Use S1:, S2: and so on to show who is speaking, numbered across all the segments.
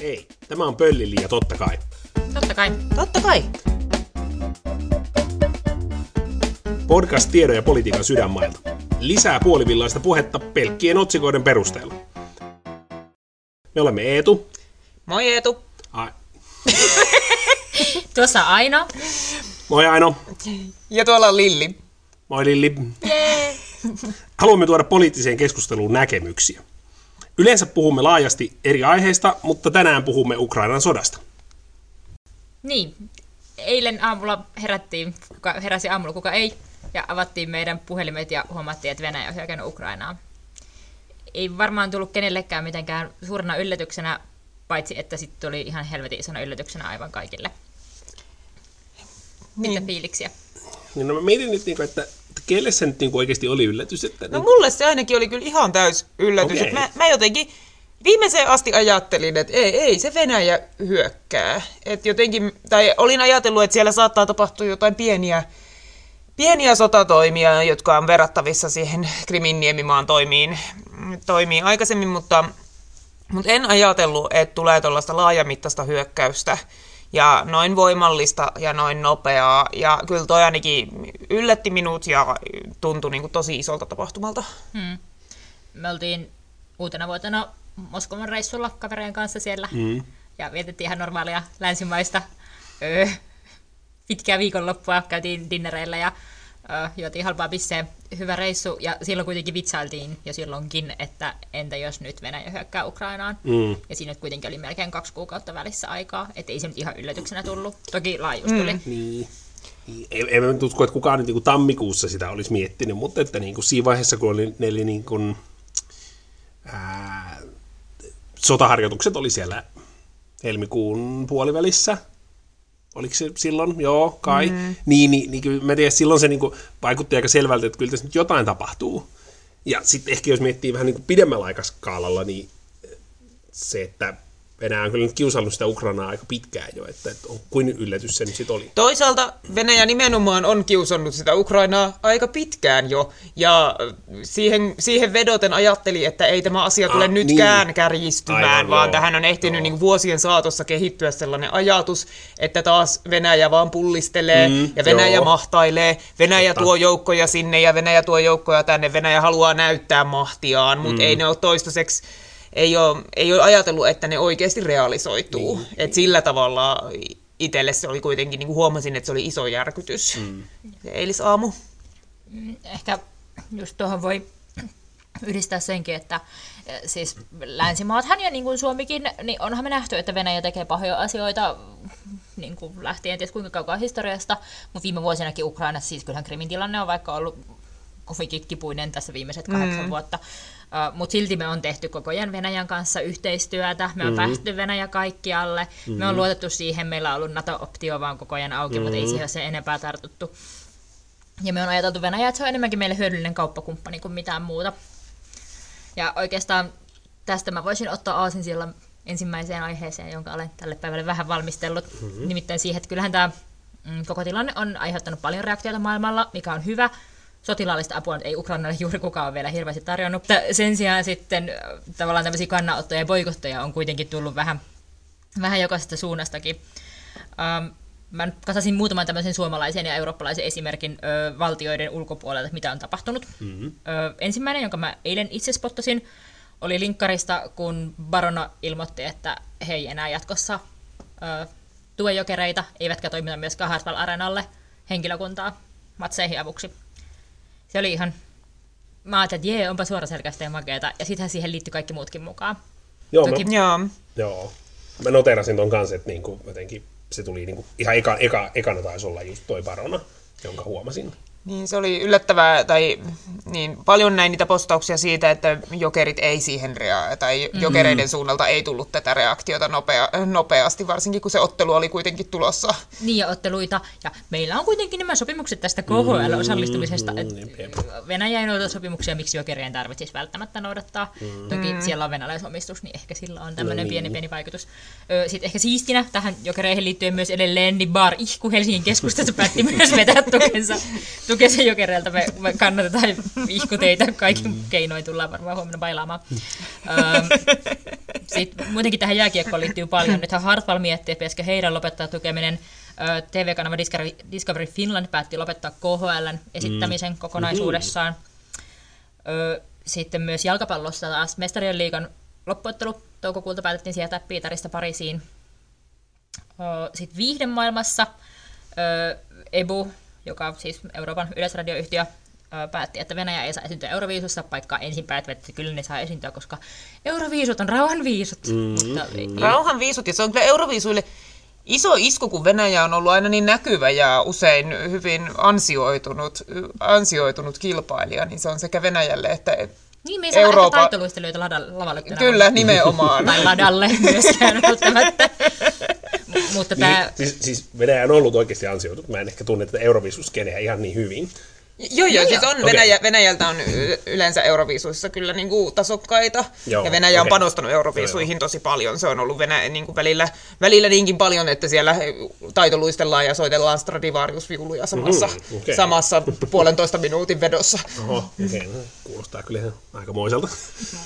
S1: Ei, tämä on Pöllili ja totta kai.
S2: Totta kai.
S3: Totta kai.
S1: Podcast tiedon ja politiikan sydänmailta. Lisää puolivillaista puhetta pelkkien otsikoiden perusteella. Me olemme Eetu.
S3: Moi Eetu.
S1: Ai,
S2: Tuossa Aino.
S1: moi Aino.
S3: Ja tuolla on Lilli.
S1: Moi Lilli. Haluamme tuoda poliittiseen keskusteluun näkemyksiä. Yleensä puhumme laajasti eri aiheista, mutta tänään puhumme Ukrainan sodasta.
S2: Niin, eilen aamulla herättiin, kuka heräsi aamulla, kuka ei, ja avattiin meidän puhelimet ja huomattiin, että Venäjä on hyökännyt Ukrainaan. Ei varmaan tullut kenellekään mitenkään suurena yllätyksenä, paitsi että sitten tuli ihan helvetin isona yllätyksenä aivan kaikille. Mitä
S3: Niin.
S2: fiiliksiä?
S1: Niin no mä mietin nyt, niinku, että kelle se nyt niinku oikeasti oli yllätys. Että,
S3: No
S1: niin,
S3: mulle se ainakin oli kyllä ihan täys yllätys. Okay. Mä, mä jotenkin viimeiseen asti ajattelin, että ei, ei se Venäjä hyökkää. Et jotenkin, tai olin ajatellut, että siellä saattaa tapahtua jotain pieniä, pieniä sotatoimia, jotka on verrattavissa siihen Krimin niemimaan toimiin, toimiin aikaisemmin, mutta, mutta en ajatellut, että tulee tuollaista laajamittaista hyökkäystä ja noin voimallista ja noin nopeaa. Ja kyllä toi ainakin yllätti minut ja tuntui niin kuin tosi isolta tapahtumalta.
S2: Hmm. Me oltiin uutena vuotena Moskovan reissulla kaverien kanssa siellä,
S1: Mm.
S2: ja vietettiin ihan normaalia länsimaista öö, pitkää viikonloppua, käytiin dinnereillä ja öö, juotiin halpaa bisseä. Hyvä reissu, ja silloin kuitenkin vitsailtiin jo silloinkin, että entä jos nyt Venäjä hyökkää Ukrainaan.
S1: Mm.
S2: Ja siinä nyt kuitenkin oli melkein kaksi kuukautta välissä aikaa, että ei se nyt ihan yllätyksenä tullut. Toki laajuus tuli. Mm.
S1: Niin. Niin, Ei, ei mä nyt usko, että kukaan nyt niin kuin tammikuussa sitä olisi miettinyt, mutta että niin kuin siinä vaiheessa, kun oli, ne oli niin kuin, ää, sotaharjoitukset oli siellä helmikuun puolivälissä, oliko se silloin? Joo, kai. Mm. Niin, niin, niin kyllä mä tiedän, silloin se niin kuin vaikutti aika selvältä, että kyllä tässä nyt jotain tapahtuu. Ja sitten ehkä jos miettii vähän niin kuin pidemmällä aikaskaalalla, niin se, että Venäjä on kyllä nyt kiusannut sitä Ukrainaa aika pitkään jo, että, että on, kuin yllätys se nyt sitten oli.
S3: Toisaalta Venäjä nimenomaan on kiusannut sitä Ukrainaa aika pitkään jo, ja siihen, siihen vedoten ajatteli, että ei tämä asia tule
S1: Ah,
S3: nytkään
S1: niin.
S3: kärjistymään,
S1: Aivan,
S3: vaan
S1: joo.
S3: tähän on ehtinyt
S1: Joo.
S3: niin vuosien saatossa kehittyä sellainen ajatus, että taas Venäjä vaan pullistelee,
S1: Mm,
S3: ja Venäjä
S1: joo.
S3: mahtailee, Venäjä
S1: Totta.
S3: tuo joukkoja sinne, ja Venäjä tuo joukkoja tänne, Venäjä haluaa näyttää mahtiaan, mutta
S1: Mm.
S3: ei ne ole toistaiseksi ei ole, ei ole ajatellut, että ne oikeasti realisoituu.
S1: Niin.
S3: Et sillä tavalla itselle se oli kuitenkin, niin kuin huomasin, että se oli iso järkytys. Mm. Eilisaamu.
S2: Ehkä just tuohon voi yhdistää senkin, että eh, siis länsimaathan ja niin kuin Suomikin, niin onhan me nähty, että Venäjä tekee pahoja asioita niin kuin lähtien ties kuinka kaukaa historiasta, mutta viime vuosinakin Ukrainassa, siis kyllähän Krimin tilanne on vaikka ollut kovinkin kipuinen tässä viimeiset kahdeksan mm. vuotta, mutta silti me on tehty koko ajan Venäjän kanssa yhteistyötä, me on mm. päästy Venäjä kaikkialle, mm. me on luotettu siihen, meillä on ollut NATO-optio vaan koko ajan auki, mm. mutta ei siihen ole sen enempää tartuttu. Ja me on ajateltu Venäjä, että se on enemmänkin meille hyödyllinen kauppakumppani kuin mitään muuta. Ja oikeastaan tästä mä voisin ottaa aasin siellä ensimmäiseen aiheeseen, jonka olen tälle päivälle vähän valmistellut. Mm-hmm. Nimittäin siihen, että kyllähän tämä mm, koko tilanne on aiheuttanut paljon reaktioita maailmalla, mikä on hyvä. Sotilaallista apua ei Ukrainalle juuri kukaan ole vielä hirveästi tarjonnut. Mutta sen sijaan sitten tavallaan tämmöisiä kannanottoja ja boikotteja on kuitenkin tullut vähän, vähän jokaisesta suunnastakin. Um, mä kasasin muutaman tämmöisen suomalaisen ja eurooppalaisen esimerkin ö, valtioiden ulkopuolelta, mitä on tapahtunut. Mm-hmm. Ö, ensimmäinen, jonka mä eilen itse spottasin, oli linkkarista, kun Barona ilmoitti, että he ei enää jatkossa ö, tue jokereita, eivätkä toimita myöskään Hartwall Arenalle henkilökuntaa matseihin avuksi. Se oli ihan, mä ajattelin, että jee, onpa suoraselkäistä ja makeeta, ja sittenhän siihen liittyi kaikki muutkin mukaan.
S1: Joo,
S2: Toki-
S1: mä,
S3: Joo.
S1: joo. mä noterasin ton kanssa, että niinku, jotenkin se tuli niinku, ihan eka, eka, ekana taisi olla just toi Barona, jonka huomasin.
S3: Niin se oli yllättävää, tai niin, paljon näin niitä postauksia siitä, että jokerit ei siihen rea- tai
S2: Mm.
S3: jokereiden suunnalta ei tullut tätä reaktiota nopea- nopeasti, varsinkin kun se ottelu oli kuitenkin tulossa.
S2: Niin ja otteluita. Ja meillä on kuitenkin nämä sopimukset tästä KHL-osallistumisesta.
S1: Mm, jep, jep.
S2: Venäjä ei noudata sopimuksia, miksi jokerien tarvitsisi välttämättä noudattaa. Toki siellä on venäläisomistus, niin ehkä sillä on tämmöinen
S1: No
S2: pieni
S1: niin.
S2: pieni vaikutus. Sitten ehkä siistinä tähän jokereihin liittyen myös edelleen, niin Bar Ihku Helsingin keskustassa päätti myös vetää tukensa, tukensa jokereilta. Me, me kannatetaan ihku teitä, kaikin keinoin tullaan varmaan huomenna bailaamaan. Sitten muutenkin tähän jääkiekkoon liittyy paljon. Nythän Hartwall miettii, että pitäisikö heidän lopettaa tukeminen. TV-kanava Discovery, Discovery Finland päätti lopettaa KHLn esittämisen
S1: Mhm.
S2: kokonaisuudessaan. Sitten myös jalkapallossa taas Mestarien liigan loppuottelu toukokuulta päätettiin sieltä Pietarista Pariisiin. Sitten viihdemaailmassa EBU, joka siis Euroopan yleisradioyhtiö, päätti, että Venäjä ei saa esiintyä Euroviisussa, vaikka ensin päättivät, että kyllä ne saa esiintyä, koska Euroviisut on rauhanviisut. Mm-hmm. Mutta,
S3: Rauhan viisut, ja se on kyllä Euroviisuille iso isku, kun Venäjä on ollut aina niin näkyvä ja usein hyvin ansioitunut, ansioitunut kilpailija, niin se on sekä Venäjälle että
S2: niin, me ei saa
S3: Eurooppa-
S2: taitoluistelijoita lavalle.
S3: Kyllä, nimenomaan.
S2: Tai ladalle myöskään välttämättä. Mutta tämä...
S1: Niin, siis, siis Venäjä on ollut oikeasti ansioitunut. Mä en ehkä tunne tätä Eurovisuskeneä ihan niin hyvin.
S3: Joo, joo, siis on
S1: Okei.
S3: Venäjä, Venäjältä on yleensä Euroviisuissa kyllä niin kuin tasokkaita.
S1: Joo,
S3: ja Venäjä on
S1: okei.
S3: panostanut Euroviisuihin tosi paljon. Se on ollut Venäjä niin kuin välillä, välillä niinkin paljon, että siellä taitoluistellaan ja soitellaan Stradivarius-viuluja samassa,
S1: Mhm, okei.
S3: samassa puolentoista minuutin vedossa.
S1: Oho, okei. Okay. Kuulostaa kyllä ihan aikamoiselta.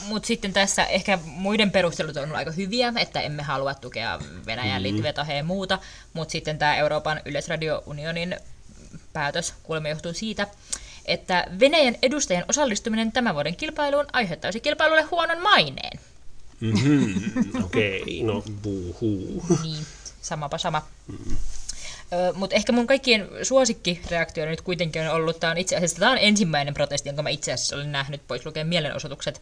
S2: Mutta sitten tässä ehkä muiden perustelut on ollut aika hyviä, että emme halua tukea Venäjään
S1: Mm.
S2: liittyviä tahoja ja muuta, mutta sitten tämä Euroopan yleisradiounionin päätös kuulemma johtuu siitä, että Venäjän edustajien osallistuminen tämän vuoden kilpailuun aiheuttaisi kilpailulle huonon maineen.
S1: Okei, okay, no buuhuu.
S2: Niin, samapa sama. Mutta ehkä mun kaikkien suosikkireaktio nyt kuitenkin on ollut, tämä on itse asiassa tämä on ensimmäinen protesti, jonka mä itse asiassa olen nähnyt, pois lukien mielenosoitukset,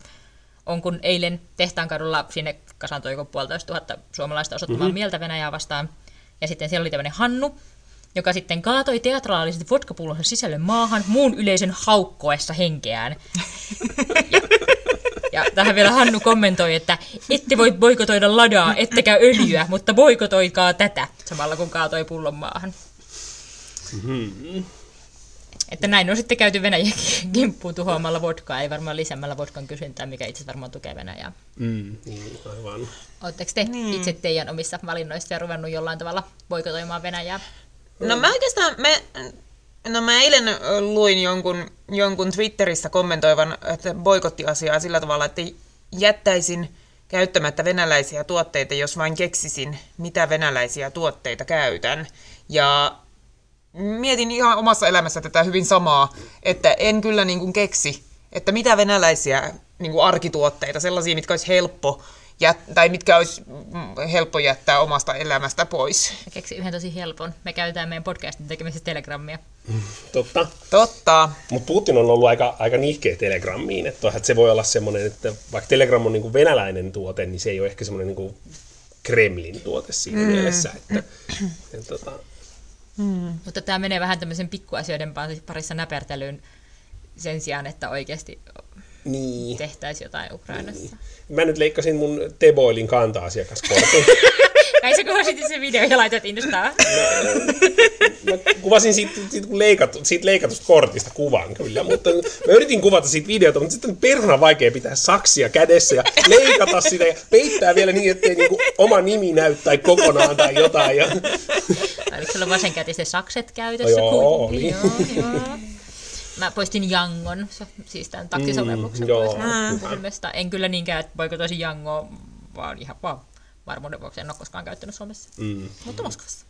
S2: on kun eilen Tehtaankadulla sinne kasantoi joku puolitoista tuhatta suomalaista osoittamaan mm-hmm. mieltä Venäjää vastaan. Ja sitten siellä oli tämmöinen Hannu, joka sitten kaatoi teatraalisesti vodkapullonsa sisällön maahan muun yleisön haukkoessa henkeään. Ja, ja tähän vielä Hannu kommentoi, että ette voi boikotoida ladaa, ettekä öljyä, mutta boikotoikaa tätä, samalla kun kaatoi pullon maahan. Että näin on sitten käyty Venäjän kimppuun tuhoamalla vodkaa, ei varmaan lisäämällä vodkan kysyntää, mikä itse varmaan tukee Venäjää.
S1: Mm, niin, aivan.
S2: Oletteko te niin. itse teidän omissa valinnoissa ruvennut jollain tavalla boikotoimaan Venäjää?
S3: No mä oikeastaan, me, no mä eilen luin jonkun, jonkun Twitterissä kommentoivan että boikottiasiaa sillä tavalla, että jättäisin käyttämättä venäläisiä tuotteita, jos vain keksisin, mitä venäläisiä tuotteita käytän. Ja mietin ihan omassa elämässä tätä hyvin samaa, että en kyllä niin kuin keksi, että mitä venäläisiä niin kuin arkituotteita, sellaisia, mitkä olisi helppo, jät- tai mitkä olisi mm, helppo jättää omasta elämästä pois.
S2: Mä keksin yhden tosi helpon. Me käytetään meidän podcastin tekemisessä Telegramia.
S1: Totta.
S3: Totta.
S1: Mutta Putin on ollut aika, aika nihkeä Telegrammiin, että, että se voi olla semmoinen, että vaikka Telegram on niin kuin venäläinen tuote, niin se ei ole ehkä semmoinen niin kuin Kremlin tuote siinä mm. mielessä, että, että tota,
S2: Mutta tämä menee vähän tämmöisen pikkuasioiden parissa näpertelyyn sen sijaan, että oikeasti
S1: niin.
S2: tehtäisiin jotain Ukrainassa.
S1: Mä nyt leikkasin mun Teboilin kanta-asiakaskortin.
S2: Näin sä kuvasit se video ja laitat Instaan.
S1: Mä kuvasin siitä, siitä, kun leikattu, siitä leikatusta kortista kuvan kyllä, mutta mä yritin kuvata siitä videota, mutta sitten perhana vaikea pitää saksia kädessä ja leikata sitä ja peittää vielä niin, ettei niinku oma nimi näy tai kokonaan tai jotain. Ja...
S2: Oliko sulla vasenkätiset sakset käytössä?
S1: Joo,
S2: kuitenkin?
S1: oli.
S2: Joo, joo. Mä poistin Jangon, siis tämän taksisovelluksen
S1: Mm, joo,
S2: pois puhelimesta. En kyllä niinkään, että boikotoisin Jangoa, vaan ihan vaan varmuuden vuoksi en ole koskaan käyttänyt Suomessa.
S1: Mm.
S2: Mutta Moskovassa.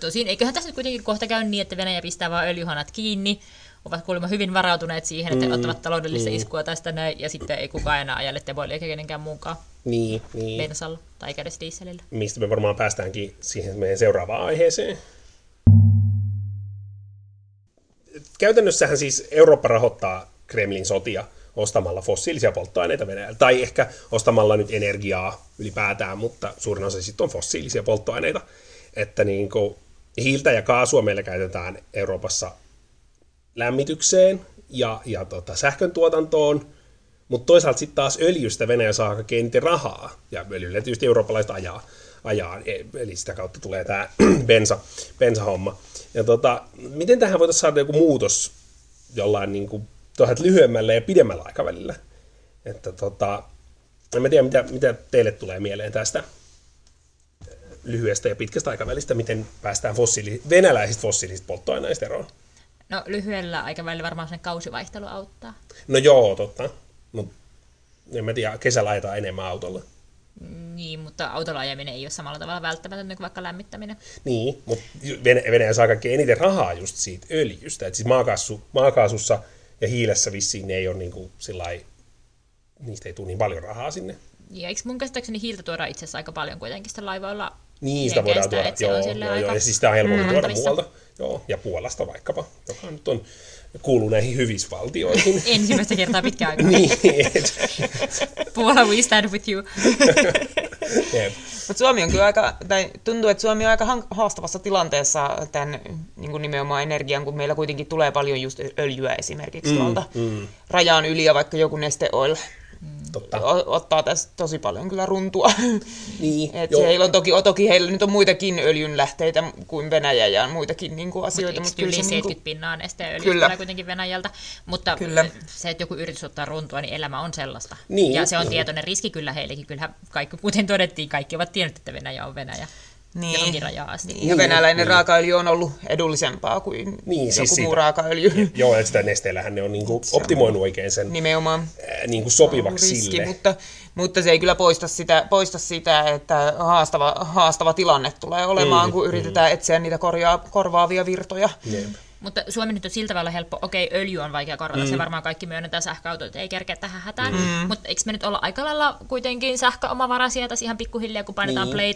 S2: Tosin eiköhän tässä nyt kuitenkin kohta käy niin, että Venäjä pistää vaan öljyhanat kiinni, ovat kuulemma hyvin varautuneet siihen, että mm, ottavat taloudellista mm. iskua tästä näin, ja sitten ei kukaan enää ajelle teboille eikä kenenkään muunkaan
S1: Niin, niin.
S2: bensalla tai edes dieselillä.
S1: Mistä me varmaan päästäänkin siihen meidän seuraavaan aiheeseen. Käytännössähän siis Eurooppa rahoittaa Kremlin sotia ostamalla fossiilisia polttoaineita Venäjältä, tai ehkä ostamalla nyt energiaa ylipäätään, mutta suurin osa sitten on fossiilisia polttoaineita. Että niin kuin hiiltä ja kaasua meillä käytetään Euroopassa lämmitykseen ja, ja tota, sähkön tuotantoon, mutta toisaalta sitten taas öljystä Venäjä saa eniten rahaa, ja öljyllä tietysti eurooppalaiset ajaa, ajaa e- eli sitä kautta tulee tämä bensa, bensahomma. Ja tota, miten tähän voitaisiin saada joku muutos jollain niin kuin, lyhyemmällä ja pidemmällä aikavälillä? Että tota, en mä tiedä, mitä, mitä teille tulee mieleen tästä lyhyestä ja pitkästä aikavälistä, miten päästään fossiili- venäläisistä fossiilisista polttoaineista eroon.
S2: No lyhyellä aikavälillä varmaan sen kausivaihtelu auttaa.
S1: No joo, totta. Mutta en mä tiedä, kesällä ajetaan enemmän autolla.
S2: Niin, mutta autolla ajaminen ei ole samalla tavalla välttämätöntä kuin vaikka lämmittäminen.
S1: Niin, mutta Venäjä saa kaikkein eniten rahaa just siitä öljystä. Et siis maakaasu, maakaasussa ja hiilessä vissiin ne ei ole niin kuin sillai, niistä ei tule niin paljon rahaa sinne.
S2: Ja eikö mun käsittääkseni hiiltä tuoda itse asiassa aika paljon kuitenkin sitten laivoilla
S1: Niin, sitä voidaan tuoda. Joo, joo, joo, ja siis sitä on helpompi tuoda
S2: saatavissa.
S1: muualta. Joo, ja Puolasta vaikkapa, joka nyt on, kuuluu näihin hyvisvaltioihin.
S2: Ensimmäistä kertaa pitkään aikaa.
S1: niin,
S2: Puola, we stand with you.
S3: Mutta Suomi on kyllä aika, tai tuntuu, että Suomi on aika haastavassa tilanteessa tämän niin kuin nimenomaan energian, kun meillä kuitenkin tulee paljon just öljyä esimerkiksi mm, tuolta mm. rajan yli ja vaikka joku neste oil
S1: totta.
S3: o- ottaa tästä tosi paljon kyllä runtua.
S1: Niin,
S3: Et heillä on toki, toki heillä nyt on muitakin öljynlähteitä kuin Venäjä ja muitakin niin kuin asioita.
S2: Mutta
S3: Mutta
S2: yli
S3: kyllä se
S2: 70
S3: niin kuin,
S2: pinnaa nesteöljystä
S3: Kyllä.
S2: tulee kuitenkin Venäjältä. Mutta
S3: Kyllä.
S2: se, että joku yritys ottaa runtua, niin elämä on sellaista.
S1: Niin,
S2: ja se on tietoinen riski kyllä heillekin. Kyllähän kaikki, kuten todettiin, kaikki ovat tienneet, että Venäjä on Venäjä. Johonkin
S3: niin,
S2: rajaan asti.
S3: ja
S1: Niin,
S3: venäläinen
S1: niin.
S3: raakaöljy on ollut edullisempaa kuin
S1: Niin, siis
S3: joku muu
S1: siitä-
S3: raakaöljy.
S1: Joo, että sitä nesteellähän ne on niinku optimoinut oikein sen
S3: Nimenomaan.
S1: ää, niinku sopivaksi
S3: riski,
S1: sille.
S3: mutta, mutta se ei kyllä poista sitä, poista sitä että haastava, haastava tilanne tulee olemaan, mm, kun yritetään etsiä niitä korjaa, korvaavia virtoja.
S1: Jep.
S2: Mutta Suomi nyt on siltä tavalla helppo, okei, öljy on vaikea korvata, mm. se varmaan kaikki myönnetään sähköautot, ei kerkeä tähän hätään. Mm. Mutta eikö me nyt olla aika lailla kuitenkin sähköomavaraisia tässä ihan pikkuhiljaa, kun painetaan
S1: Niin.
S2: niin.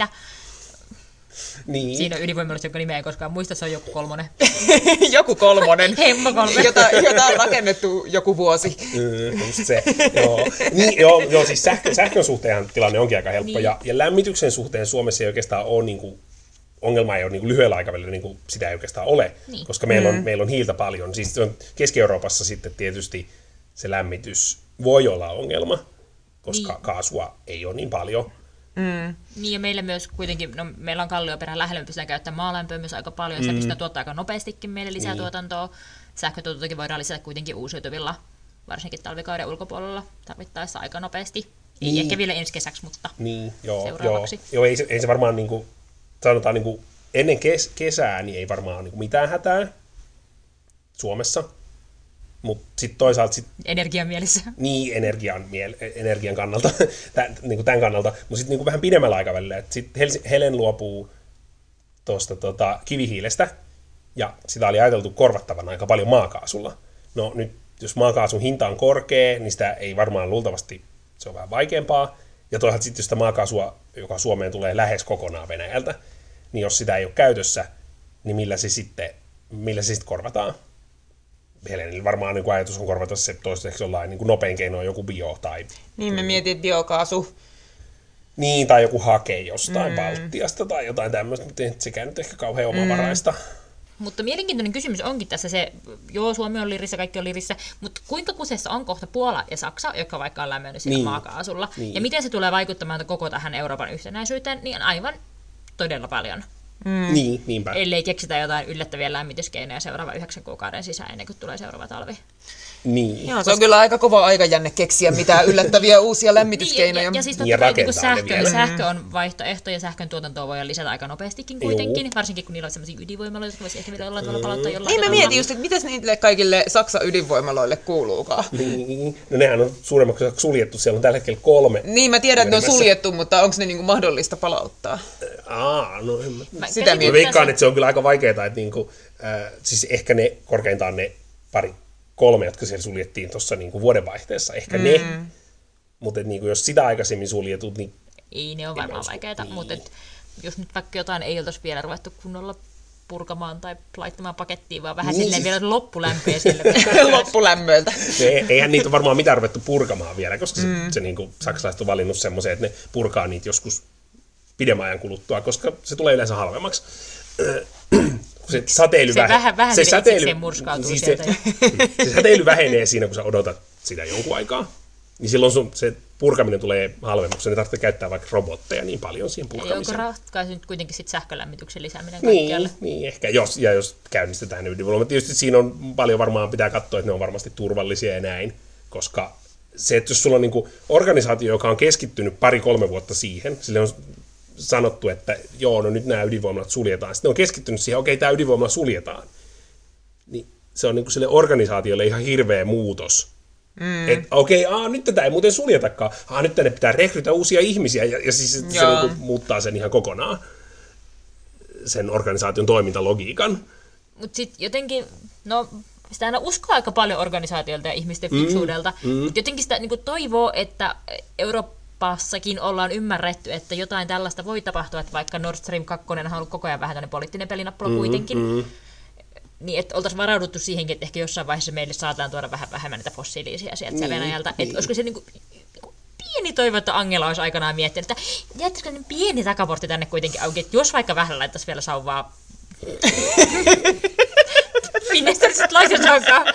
S1: Niin.
S2: Siinä on ydinvoimalus, jonka nimeä ei koskaan muista, se on joku kolmonen.
S3: joku kolmonen,
S2: Hemmo kolme.
S3: jota, jota on rakennettu joku vuosi.
S1: Mm, just se. joo. Niin, joo, joo, siis sähkö, sähkön suhteen tilanne onkin aika helppo.
S2: Niin.
S1: Ja, ja lämmityksen suhteen Suomessa ei oikeastaan ole niin kuin, ongelma ei ole niin kuin lyhyellä aikavälillä, niin kuin sitä ei oikeastaan ole,
S2: Niin.
S1: koska meillä on, meillä on hiiltä paljon. Siis se on Keski-Euroopassa sitten tietysti se lämmitys voi olla ongelma, koska
S2: Niin.
S1: kaasua ei ole niin paljon.
S2: Niin ja meillä myös kuitenkin, no meillä on kallioperä lähellä, me pystytään käyttämään maalämpöä myös aika paljon, sitä pystytään tuottaa aika nopeastikin meille lisää
S1: Niin.
S2: tuotantoa. Sähkötuotantokin voidaan lisätä kuitenkin uusiutuvilla, varsinkin talvikauden ulkopuolella tarvittaessa aika nopeasti. Ei
S1: Niin.
S2: ehkä vielä ensi kesäksi, mutta
S1: Niin, joo, joo,
S2: Seuraavaksi.
S1: joo ei, se, ei se varmaan niin kuin, sanotaan niin kuin, ennen kes, kesää niin ei varmaan niin kuin mitään hätää Suomessa, mutta sitten toisaalta sit,
S2: energian mielessä.
S1: niin energian, miel, energian kannalta, tämän, niin kuin tämän kannalta, mutta sitten niin vähän pidemmällä aikavälillä, että sitten Helen luopuu tuosta tota, kivihiilestä, ja sitä oli ajateltu korvattavan aika paljon maakaasulla. No nyt, jos maakaasun hinta on korkea, niin sitä ei varmaan luultavasti, se on vähän vaikeampaa. Ja toisaalta sitten, jos sitä maakaasua, joka Suomeen tulee lähes kokonaan Venäjältä, niin jos sitä ei ole käytössä, niin millä se sitten, millä se sitten korvataan? Helenillä varmaan niin kuin ajatus on korvata se toistaiseksi jollain niin kuin nopein keino on joku bio tai,
S3: Niin me mietin, että biokaasu,
S1: niin, tai joku hake jostain mm. Baltiasta tai jotain tämmöistä, mutta sekään nyt ehkä kauhean omavaraista. Mm.
S2: Mutta mielenkiintoinen kysymys onkin tässä se, joo Suomi on lirissä, kaikki on lirissä, mutta kuinka kuseessa on kohta Puola ja Saksa, jotka vaikka on lämmönyt sillä
S1: Niin.
S2: maakaasulla,
S1: Niin.
S2: ja miten se tulee vaikuttamaan koko tähän Euroopan yhtenäisyyteen, niin aivan todella paljon.
S1: Mm. Niin, niinpä.
S2: Ellei keksitä jotain yllättäviä lämmityskeinoja seuraavan yhdeksän kuukauden sisään ennen kuin tulee seuraava talvi.
S1: Niin.
S3: Joo, se on kyllä aika kova aikajänne keksiä mitään yllättäviä uusia lämmityskeinoja.
S2: Niin, ja, ja siis
S1: Niin, ja
S2: totta kai niin
S1: rakentaa ne
S2: sähkö,
S1: vielä.
S2: sähkö on vaihtoehto ja sähkön tuotantoa voi lisätä aika nopeastikin kuitenkin, varsinkin kun niillä on sellaisia ydinvoimaloita, jotka voisi ehkä vielä jollain tavalla palauttaa jollain
S3: Niin mä mietin just, että mitäs niille kaikille Saksan ydinvoimaloille kuuluukaan.
S1: Niin. No nehän on suuremmaksi suljettu, siellä on tällä hetkellä kolme.
S3: Niin mä tiedän, että ne on suljettu, mutta onko ne niinku mahdollista palauttaa?
S1: Aa, no en mä...
S2: Mä
S3: Sitä
S2: käsitin
S1: Mä
S3: mietin.
S1: veikkaan, että se on kyllä aika vaikeaa, että niinku, äh, siis ehkä ne korkeintaan ne pari kolme, jotka siellä suljettiin tuossa niinku vuodenvaihteessa, ehkä mm. ne. Mutta niinku, jos sitä aikaisemmin suljetut, niin
S2: Ei, ne on varmaan vaikeita,
S1: niin.
S2: mutta et, jos nyt vaikka jotain ei oltaisi vielä ruvettu kunnolla purkamaan tai laittamaan pakettiin, vaan vähän
S1: Niin,
S2: niin, silleen vielä loppulämpöä sille.
S3: Loppulämmöltä.
S1: ne, eihän niitä ole varmaan mitään ruvettu purkamaan vielä, koska se, mm. se niinku, saksalaiset on valinnut semmoisen, että ne purkaa niitä joskus pidemmän ajan kuluttua, koska se tulee yleensä halvemmaksi. Kun se säteily
S2: Se
S1: vähe-
S2: vähän- vähän
S1: se säteily,
S2: murskautuu
S1: siis se,
S2: sieltä
S1: se säteily vähenee siinä, kun sä odotat sitä jonkun aikaa. Niin silloin sun, se purkaminen tulee halvemmaksi. Ne tarvitsee käyttää vaikka robotteja niin paljon siihen
S2: Ja onko
S1: purkamiseen.
S2: ratkaisu nyt kuitenkin sit sähkölämmityksen lisääminen
S1: Niin,
S2: kaikkialle?
S1: niin, ehkä, jos, ja jos käynnistetään ydinvoima. Tietysti siinä on paljon varmaan, pitää katsoa, että ne on varmasti turvallisia ja näin, koska se, että jos sulla on niin organisaatio, joka on keskittynyt pari-kolme vuotta siihen, sille on sanottu, että joo, no nyt nämä ydinvoimalat suljetaan. Sitten ne on keskittynyt siihen, okei, tämä ydinvoimala suljetaan. Niin se on niin kuin sille organisaatiolle ihan hirveä muutos Mm. Että okei, okay, nyt tätä ei muuten suljetakaan. Aa, nyt tänne pitää rekrytä uusia ihmisiä, ja, ja siis se niin muuttaa sen ihan kokonaan, sen organisaation toimintalogiikan.
S2: Mutta sitten jotenkin, no sitä aina uskoa aika paljon organisaatiolta ja ihmisten mm, fiksuudelta, mm, mm. mutta jotenkin sitä niin toivoo, että Euroopassakin ollaan ymmärretty, että jotain tällaista voi tapahtua, että vaikka Nord Stream 2 on ollut koko ajan vähän tämmöinen poliittinen pelinappula mm, kuitenkin, mm. niin että oltaisiin varauduttu siihenkin, että ehkä jossain vaiheessa meille saataan tuoda vähän vähemmän näitä fossiilisia sieltä niin, Venäjältä, niin. että olisiko se niin kuin, pieni toivo, että Angela olisi aikanaan miettinyt, että jättäisikö niin pieni takaportti tänne kuitenkin auki, että jos vaikka vähän laittaisi vielä sauvaa Minne sitä sitten laitetaankaan?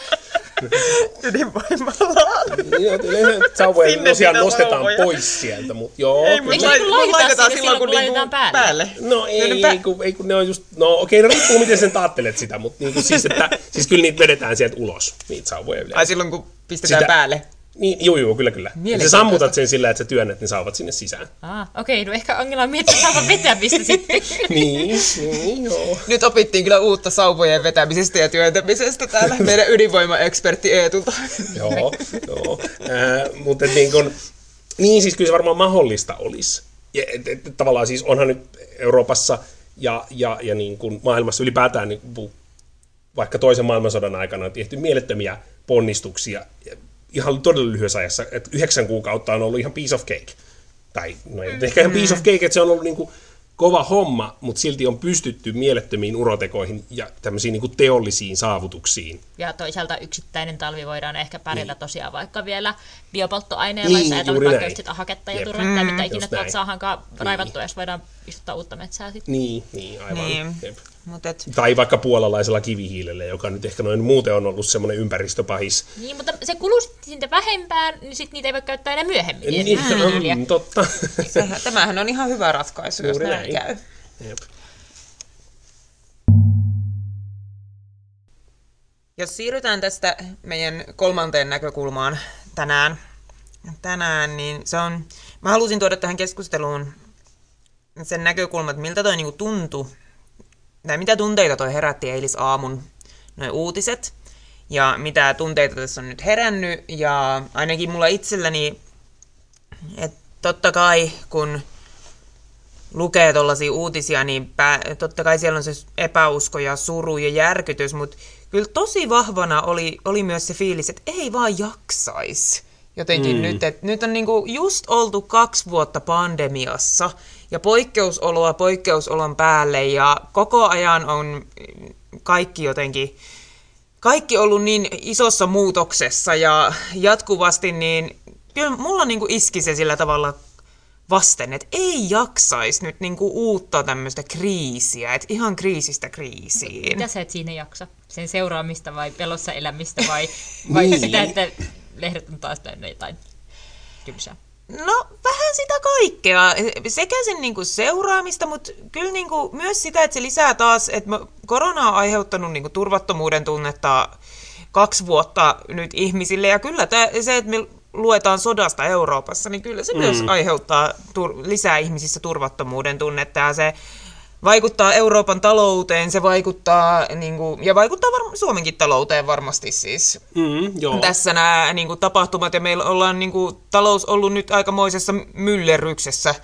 S3: Ydinvoimalaan.
S1: Joo, sauvoja tosiaan nostetaan sauvoja. pois sieltä, mutta joo.
S3: Ei, mutta laitetaan, laitetaan silloin, kun, kun laitetaan päälle. päälle.
S1: No ei, ei, kun, ei, kun ne on just, no okei, okay, no riippuu miten sen taattelet sitä, mutta niin kuin siis, että, siis kyllä niitä vedetään sieltä ulos, niitä sauvoja yleensä.
S3: Ai silloin, kun pistetään sitä, päälle?
S1: Niin, juu, juu, kyllä, kyllä. Sä sammutat sen sillä, että sä työnnät ne sauvat sinne sisään.
S2: Ah, okei, okay, no ehkä Angela on miettinyt sauvan vetämistä sitten.
S1: niin, niin, joo.
S3: Nyt opittiin kyllä uutta sauvojen vetämisestä ja työntämisestä täällä meidän ydinvoimaekspertti Eetulta.
S1: joo, joo. Äh, mutta niin, kun, niin siis kyllä se varmaan mahdollista olisi. Ja, et, et, et, tavallaan siis onhan nyt Euroopassa ja, ja, ja niin kuin maailmassa ylipäätään niin, vaikka toisen maailmansodan aikana on tehty mielettömiä ponnistuksia ihan todella lyhyessä ajassa, että yhdeksän kuukautta on ollut ihan piece of cake. Tai no ei mm. ehkä ihan piece of cake, että se on ollut niin kuin kova homma, mutta silti on pystytty mielettömiin urotekoihin ja tämmöisiin niin kuin teollisiin saavutuksiin.
S2: Ja toisaalta yksittäinen talvi voidaan ehkä pärjätä niin. tosiaan vaikka vielä biopolttoaineella, niin, jos ajatellaan vaikka sitä haketta ja turvetta, mm, mitä ikinä tuolta saadaankaan niin. raivattua, jos voidaan istuttaa uutta metsää sitten.
S1: Niin, niin aivan. Niin. Mut et... Tai vaikka puolalaisella kivihiilellä, joka nyt ehkä noin muuten on ollut semmoinen ympäristöpahis.
S2: Niin, mutta se kuluu sitten vähempään, niin sitten niitä ei voi käyttää enää myöhemmin.
S1: Niin, mm, totta.
S3: Tämähän on ihan hyvä ratkaisu, Juuri jos näin, näin käy. Jep. Jos siirrytään tästä meidän kolmanteen näkökulmaan tänään, tänään niin se on, mä halusin tuoda tähän keskusteluun sen näkökulman, että miltä toi niinku tuntui tai mitä tunteita toi herätti eilis aamun noin uutiset, ja mitä tunteita tässä on nyt herännyt, ja ainakin mulla itselläni, että totta kai kun lukee tuollaisia uutisia, niin pää, totta kai siellä on se epäusko ja suru ja järkytys, mutta kyllä tosi vahvana oli, oli myös se fiilis, että ei vaan jaksaisi jotenkin mm. nyt. että nyt on niinku just oltu kaksi vuotta pandemiassa, ja poikkeusoloa poikkeusolon päälle ja koko ajan on kaikki jotenkin, kaikki ollut niin isossa muutoksessa ja jatkuvasti, niin kyllä mulla niin kuin iski se sillä tavalla vasten, että ei jaksaisi nyt niin kuin uutta tämmöistä kriisiä, että ihan kriisistä kriisiin.
S2: Mitä sä et siinä jaksa? Sen seuraamista vai pelossa elämistä vai, vai niin. sitä, että lehdet on taas täynnä jotain tylsää?
S3: No vähän sitä kaikkea. Sekä sen niinku seuraamista, mutta kyllä niinku myös sitä, että se lisää taas, että korona on aiheuttanut niinku turvattomuuden tunnetta kaksi vuotta nyt ihmisille. Ja kyllä tää, se, että me luetaan sodasta Euroopassa, niin kyllä se mm. myös aiheuttaa tur- lisää ihmisissä turvattomuuden tunnetta. Ja se vaikuttaa Euroopan talouteen, se vaikuttaa, niin kuin, ja vaikuttaa var- Suomenkin talouteen varmasti siis.
S1: Mm, joo.
S3: Tässä nämä niin kuin, tapahtumat, ja meillä ollaan niin kuin, talous ollut nyt aikamoisessa myllerryksessä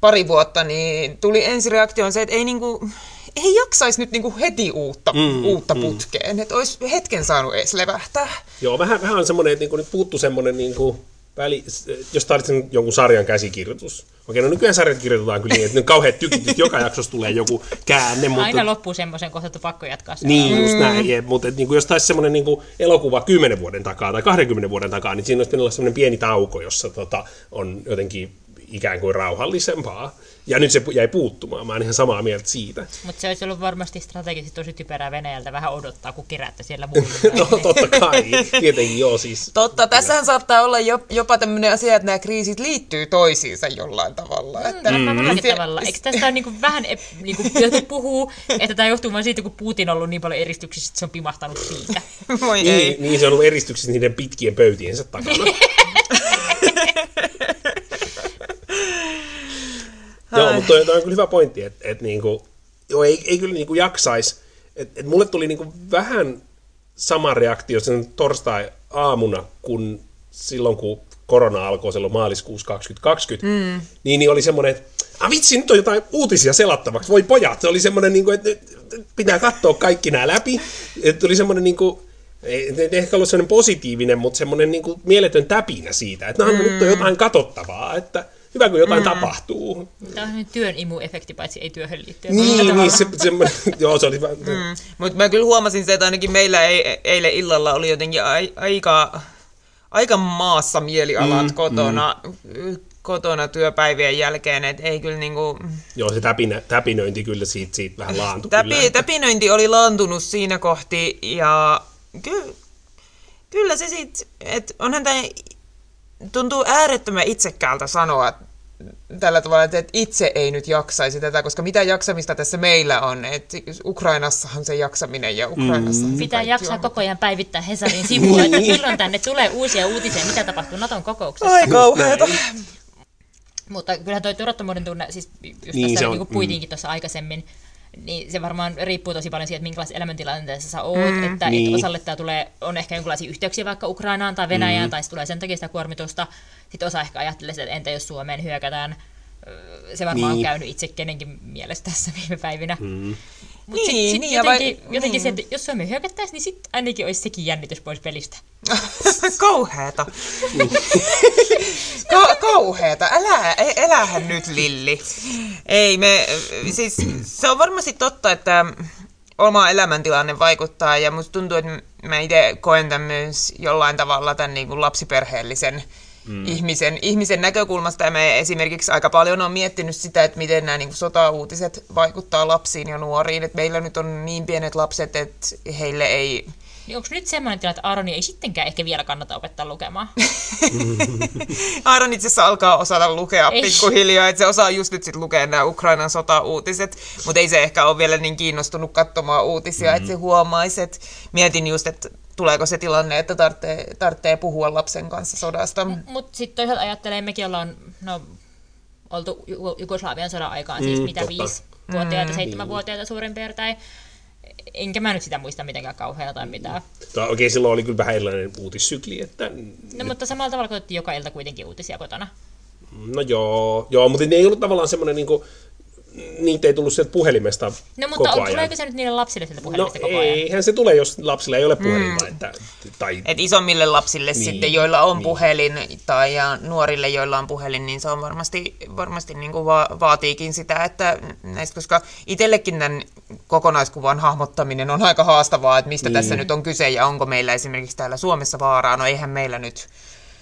S3: pari vuotta, niin tuli ensireaktioon se, että ei, niin kuin, ei jaksaisi nyt niin kuin, heti uutta, mm, uutta mm. putkeen, että olisi hetken saanut edes levähtää.
S1: Joo, vähän, vähän on semmoinen, että niin kuin, nyt puuttu semmoinen... Niin kuin väli, jos tarvitset jonkun sarjan käsikirjoitus. Okei, no nykyään sarjat kirjoitetaan kyllä niin, että ne kauheat tykit, joka jaksossa tulee joku käänne. Mutta...
S2: Aina loppuu semmoisen kohta, että pakko jatkaa
S1: sen. Niin, just näin. Mm. Mutta niin kuin, jos taisi semmoinen niin elokuva 10 vuoden takaa tai 20 vuoden takaa, niin siinä olisi olla semmoinen pieni tauko, jossa tota, on jotenkin ikään kuin rauhallisempaa. Ja nyt se jäi puuttumaan, mä oon ihan samaa mieltä siitä.
S2: Mutta se olisi ollut varmasti strategisesti tosi typerää Venäjältä vähän odottaa, kun keräätte siellä muilla.
S1: no totta kai, tietenkin joo siis.
S3: Totta, tässähän saattaa olla jopa tämmöinen asia, että nämä kriisit liittyy toisiinsa jollain tavalla. Mm, että...
S2: Mm, mm. tavalla. Eikö tästä ole niin vähän, niin kuin jotkut puhuu, että tämä johtuu vain siitä, kun Putin on ollut niin paljon eristyksissä, että se on pimahtanut siitä.
S1: Voi niin, ei. niin, se on ollut eristyksissä niiden pitkien pöytiensä takana. Joo, mutta toi, toi on kyllä hyvä pointti, että et niinku, joo, ei, ei kyllä niinku jaksaisi. Et, et mulle tuli niinku vähän sama reaktio sen torstai-aamuna, kun silloin kun korona alkoi silloin maaliskuussa 2020, mm. niin, niin oli semmoinen, että ah vitsi, nyt on jotain uutisia selattavaksi, voi pojat. Se oli semmoinen, niin kuin, että pitää katsoa kaikki nämä läpi. Että tuli semmoinen, niin kuin, ei ei ehkä ollut semmoinen positiivinen, mutta semmoinen niin kuin mieletön täpinä siitä, että no, mm. nyt on jotain katsottavaa, että hyvä kun jotain mm. tapahtuu.
S2: Tämä on työn imu-efekti, paitsi ei työhön liittyen.
S1: Niin, niin se, semmoinen, joo se oli vähän... Mm.
S3: Mutta mä kyllä huomasin se, että ainakin meillä ei, eilen illalla oli jotenkin ai, aika, aika maassa mielialat mm, kotona, mm. kotona työpäivien jälkeen, että ei kyllä niinku...
S1: Joo, se täpinä, täpinöinti kyllä siitä, siitä vähän laantui.
S3: Täpi,
S1: kyllä.
S3: Täpinöinti oli laantunut siinä kohti ja kyllä, kyllä se sitten, että onhan tämä tuntuu äärettömän itsekkäältä sanoa tällä tavalla, että itse ei nyt jaksaisi tätä, koska mitä jaksamista tässä meillä on, että Ukrainassahan se jaksaminen ja Ukrainassa mm.
S2: Pitää jaksaa on. koko ajan päivittää Hesarin sivua, että milloin tänne tulee uusia uutisia, mitä tapahtuu Naton kokouksessa.
S3: Ai kauheeta.
S2: Mutta kyllähän tuo turvattomuuden tunne, siis just niin, tässä niin puitiinkin mm. tuossa aikaisemmin, niin se varmaan riippuu tosi paljon siitä, että minkälaisessa elämäntilanteessa sä oot, mm, että, niin. että osalle tämä tulee, on ehkä jonkinlaisia yhteyksiä vaikka Ukrainaan tai Venäjään, mm. tai tulee sen takia sitä kuormitusta, sitten osa ehkä ajattelee, että entä jos Suomeen hyökätään, se varmaan niin. on käynyt itse kenenkin mielestä tässä viime päivinä. Mm. Mutta niin, sit, sit niin, jotenkin, vai, jotenkin niin. se, että jos Suomi hyökättäisiin, niin sitten ainakin olisi sekin jännitys pois pelistä.
S3: Kauheeta. Ka- kauheeta. Älä, elähän nyt, Lilli. Ei, me, siis se on varmasti totta, että oma elämäntilanne vaikuttaa ja musta tuntuu, että mä itse koen tämän myös jollain tavalla tämän niin kuin lapsiperheellisen mm. ihmisen, ihmisen näkökulmasta. Ja me esimerkiksi aika paljon on miettinyt sitä, että miten nämä niin sota-uutiset vaikuttaa lapsiin ja nuoriin. Et meillä nyt on niin pienet lapset, että heille ei...
S2: Niin onko nyt semmoinen tilanne, että Aaroni ei sittenkään ehkä vielä kannata opettaa lukemaan?
S3: Aaron itse asiassa alkaa osata lukea ei. pikkuhiljaa, että se osaa just nyt sit lukea nämä Ukrainan sota-uutiset, mutta ei se ehkä ole vielä niin kiinnostunut katsomaan uutisia, mm-hmm. että se huomaisi, että mietin just, että tuleeko se tilanne, että tarvitsee, tarvitsee puhua lapsen kanssa sodasta.
S2: Mutta sitten toisaalta ajattelee, mekin ollaan no, oltu Jugoslavian sodan aikaan, siis mm, mitä totta. viisi vuotiaita, mm, seitsemänvuotiaita niin. suurin piirtein. Enkä mä nyt sitä muista mitenkään kauheaa tai mitään.
S1: Okei, okay, silloin oli kyllä vähän erilainen uutissykli. Että...
S2: No, mutta samalla tavalla koettiin joka ilta kuitenkin uutisia kotona.
S1: No joo, joo mutta ne ei ollut tavallaan semmoinen niin kuin, niitä ei tullut sieltä puhelimesta
S2: No mutta koko ajan. tuleeko se nyt niille lapsille sieltä puhelimesta
S1: no,
S2: koko ajan?
S1: eihän se tule, jos lapsilla ei ole puhelinta. Mm. Että,
S3: tai... Et isommille lapsille niin, sitten, joilla on niin. puhelin, tai ja nuorille, joilla on puhelin, niin se on varmasti, varmasti niin kuin va- vaatiikin sitä, että näistä, koska itsellekin tämän kokonaiskuvan hahmottaminen on aika haastavaa, että mistä niin. tässä nyt on kyse, ja onko meillä esimerkiksi täällä Suomessa vaaraa. No eihän meillä nyt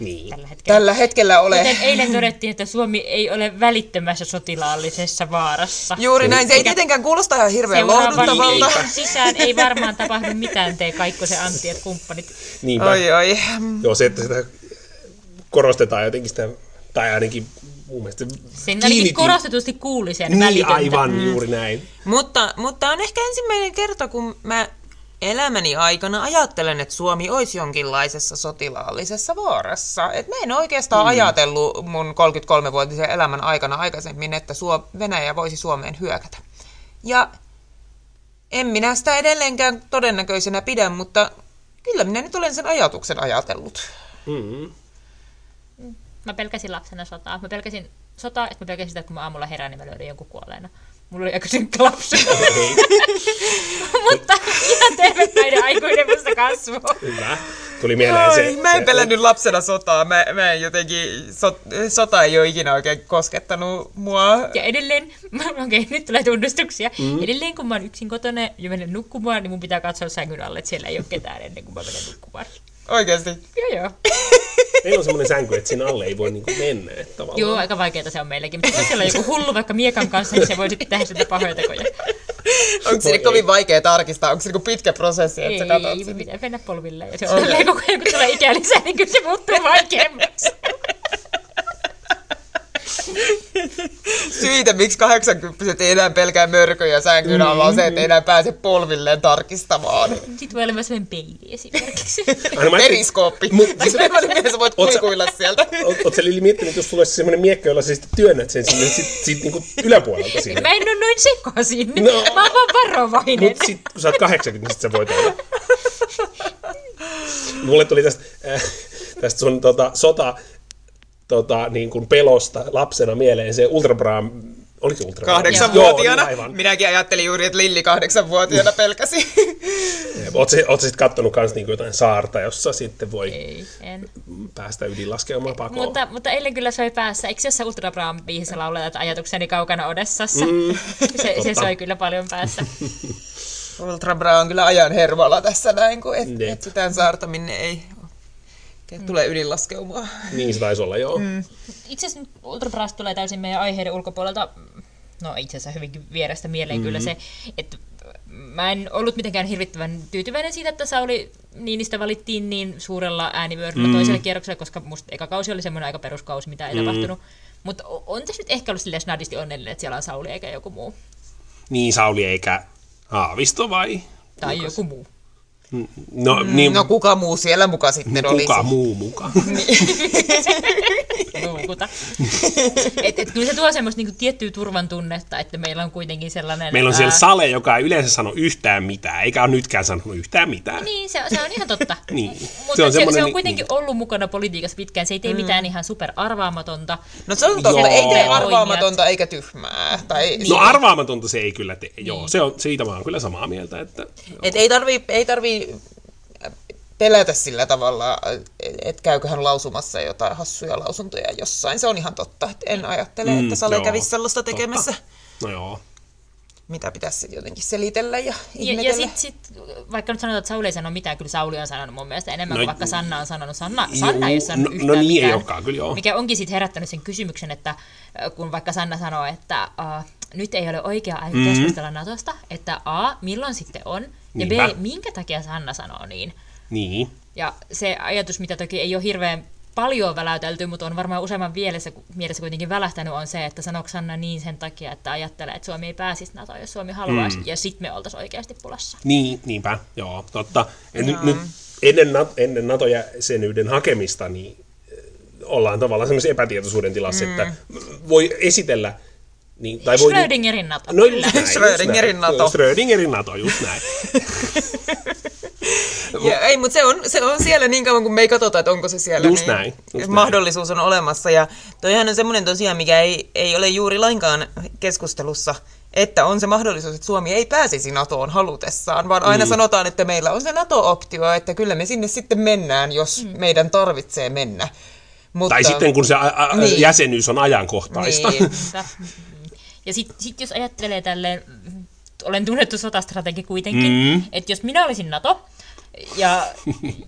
S1: niin.
S3: tällä, hetkellä. tällä hetkellä ole.
S2: Kuten eilen todettiin, että Suomi ei ole välittömässä sotilaallisessa vaarassa.
S3: Juuri näin. Se ei tietenkään kuulosta ihan hirveän lohduttavalta.
S2: sisään ei varmaan tapahdu mitään te Kaikkosen Antti, kumppanit.
S1: Niinpä.
S3: Oi, oi.
S1: Joo, se, että sitä korostetaan jotenkin sitä, tai ainakin mun mielestä
S2: Sen ainakin korostetusti kuuli sen
S1: Niin,
S2: välitöntä.
S1: aivan, mm. juuri näin.
S3: Mutta, mutta on ehkä ensimmäinen kerta, kun mä elämäni aikana ajattelen, että Suomi olisi jonkinlaisessa sotilaallisessa vaarassa. Et mä en oikeastaan mm. ajatellut mun 33-vuotisen elämän aikana aikaisemmin, että Suo- Venäjä voisi Suomeen hyökätä. Ja en minä sitä edelleenkään todennäköisenä pidä, mutta kyllä minä nyt olen sen ajatuksen ajatellut.
S1: Mm.
S2: Mä pelkäsin lapsena sotaa. Mä pelkäsin sotaa, että mä pelkäsin sitä, että kun mä aamulla herään, niin mä löydän jonkun kuolleena. Mulla oli aika synkkä lapsi. Mutta ihan tervepäinen aikuinen musta kasvu.
S1: Hyvä. Tuli mieleen se.
S3: Mä en pelännyt lapsena sotaa. Mä, mä en jotenkin, so, sota ei ole ikinä oikein koskettanut mua.
S2: Ja edelleen, okei, okay, nyt tulee tunnustuksia. Mm. Edelleen kun mä oon yksin kotona ja menen nukkumaan, niin mun pitää katsoa sängyn alle, että siellä ei ole ketään ennen kuin mä menen nukkumaan.
S3: Oikeasti?
S2: Joo, joo.
S1: Meillä on semmoinen sänky, että siinä alle ei voi niinku mennä. Että tavallaan.
S2: Joo, aika vaikeaa se on meillekin. Mutta jos siellä on joku hullu vaikka miekan kanssa, niin se voi sitten tehdä sitä pahoja tekoja.
S3: Onko se kovin vaikea tarkistaa? Onko se niinku pitkä prosessi, että
S2: ei,
S3: sä katsot
S2: Ei, pitää mennä polville. Ja se on okay. koko ajan, kun tulee ikää lisää, niin kyllä se muuttuu vaikeammaksi.
S3: Syitä, miksi 80 ei enää pelkää mörköjä sängyn alla, on se, että ei enää pääse polvilleen tarkistamaan.
S2: Sitten voi olla myös sellainen peili esimerkiksi.
S3: Periskooppi. Mut, semmoinen, mihin sä voit kuikuilla sieltä.
S1: Oletko sä Lili miettinyt, jos sulla olisi semmoinen miekka, jolla sä sitten työnnät sen sinne sit, sit niinku yläpuolelta sinne?
S2: Mä en ole noin sekaisin. No, mä oon vaan varovainen.
S1: Mutta sitten kun sä oot 80, niin sit sä voit olla. Mulle tuli tästä... Äh, tästä sun tota, sota tota, niin kuin pelosta lapsena mieleen se Ultra Bra, oliko Ultra?
S3: Kahdeksanvuotiaana.
S1: Joo, niin.
S3: Minäkin ajattelin juuri, että Lilli kahdeksanvuotiaana pelkäsi.
S1: Oletko sitten kattonut kans niinku jotain saarta, jossa sitten voi
S2: Ei, en.
S1: päästä ydinlaskeumaan pakoon?
S2: Mutta, mutta eilen kyllä soi päässä. Eikö jossain Ultra Brown biisissä lauleta, että ajatukseni kaukana Odessassa? Mm, se, se soi kyllä paljon päässä.
S3: Ultra Bra on kyllä ajan hervalla tässä näin, kun et, etsitään saarta, minne ei tule ydinlaskeumaa.
S1: Niin se taisi olla, joo. Mm.
S2: Itse asiassa nyt Ultra Brass tulee täysin meidän aiheiden ulkopuolelta. No itse asiassa hyvinkin vierestä mieleen mm-hmm. kyllä se, että mä en ollut mitenkään hirvittävän tyytyväinen siitä, että Sauli Niinistä valittiin niin suurella äänivyöryllä mm. toiselle kierrokselle, koska musta eka kausi oli semmoinen aika peruskausi, mitä ei mm. tapahtunut. Mutta on tässä nyt ehkä ollut silleen snadisti onnellinen, että siellä on Sauli eikä joku muu.
S1: Niin Sauli eikä Haavisto vai?
S2: Tai joku muu.
S1: No, mm, niin,
S3: No kuka muu siellä muka sitten olisi?
S1: kuka muu mukaan?
S2: Luukuta. et, et, kyllä se tuo semmoista niinku tiettyä turvan tunnetta, että meillä on kuitenkin sellainen...
S1: Meillä on siellä
S2: ää,
S1: Sale, joka ei yleensä sano yhtään mitään, eikä ole nytkään sanonut yhtään mitään.
S2: Niin, se, se on ihan totta.
S1: Niin.
S2: Mutta
S1: Se on
S2: se, se on kuitenkin
S1: niin.
S2: ollut mukana politiikassa pitkään. Se ei tee mm. mitään ihan super arvaamatonta.
S3: No se on totta,
S1: Joo.
S3: ei tee arvaamatonta eikä tyhmää. Tai,
S1: No arvaamatonta se ei kyllä tee, joo. Se on, siitä mä oon kyllä samaa mieltä, että
S3: et ei tarvii, ei tarvii pelätä sillä tavalla, että käyköhän lausumassa jotain hassuja lausuntoja jossain. Se on ihan totta. Et en ajattele, että Sale
S1: joo,
S3: kävisi sellaista tekemässä,
S1: totta. No joo.
S3: mitä pitäisi sitten jotenkin selitellä ja
S2: Ja, ja
S3: ihmetellä.
S2: sit, sit, vaikka nyt sanotaan, että Sauli ei sano mitään, kyllä Sauli on sanonut mun mielestä enemmän
S1: No,
S2: kuin vaikka Sanna on sanonut. Sanna,
S1: juu,
S2: Sanna ei ole sanonut
S1: no-
S2: yhtään
S1: no niin ei
S2: mitään,
S1: olekaan, kyllä joo.
S2: Mikä onkin sitten herättänyt sen kysymyksen, että äh, kun vaikka Sanna sanoo, että uh, nyt ei ole oikea aika mm-hmm. keskustella Natosta, että A, milloin sitten on, ja
S1: Niinpä.
S2: B, minkä takia Sanna sanoo niin.
S1: Niin.
S2: Ja se ajatus, mitä toki ei ole hirveän paljon väläytelty, mutta on varmaan useamman mielessä, mielessä kuitenkin välähtänyt, on se, että sanoiko Sanna niin sen takia, että ajattelee, että Suomi ei pääsisi NATOon, jos Suomi haluaisi, mm. ja sitten me oltaisiin oikeasti pulassa.
S1: Niin, niinpä, joo, totta. Ja nyt, nyt ennen, NATO, ennen NATO-jäsenyyden hakemista, niin eh, ollaan tavallaan sellaisessa epätietoisuuden tilassa, mm. että voi esitellä... Niin, tai voi,
S2: Schrödingerin NATO,
S1: No
S2: kyllä.
S1: näin,
S3: Schrödingerin
S1: näin.
S3: NATO.
S1: Schrödingerin NATO, just näin.
S3: Ja, ei, mutta se on, se on siellä niin kauan, kun me ei katsota, että onko se siellä.
S1: Just
S3: niin
S1: näin, just näin.
S3: mahdollisuus on olemassa. Ja toihan on semmoinen tosiaan, mikä ei, ei ole juuri lainkaan keskustelussa, että on se mahdollisuus, että Suomi ei pääsisi NATOon halutessaan, vaan aina
S1: Niin.
S3: sanotaan, että meillä on se NATO-optio, että kyllä me sinne sitten mennään, jos mm. meidän tarvitsee mennä. Mutta,
S1: Tai sitten kun se a- a-
S3: Niin.
S1: jäsenyys on ajankohtaista.
S3: Niin.
S2: Niinpä. Ja sitten sit jos ajattelee tälleen, olen tunnettu sotastrategi kuitenkin, mm. että jos minä olisin NATO, ja,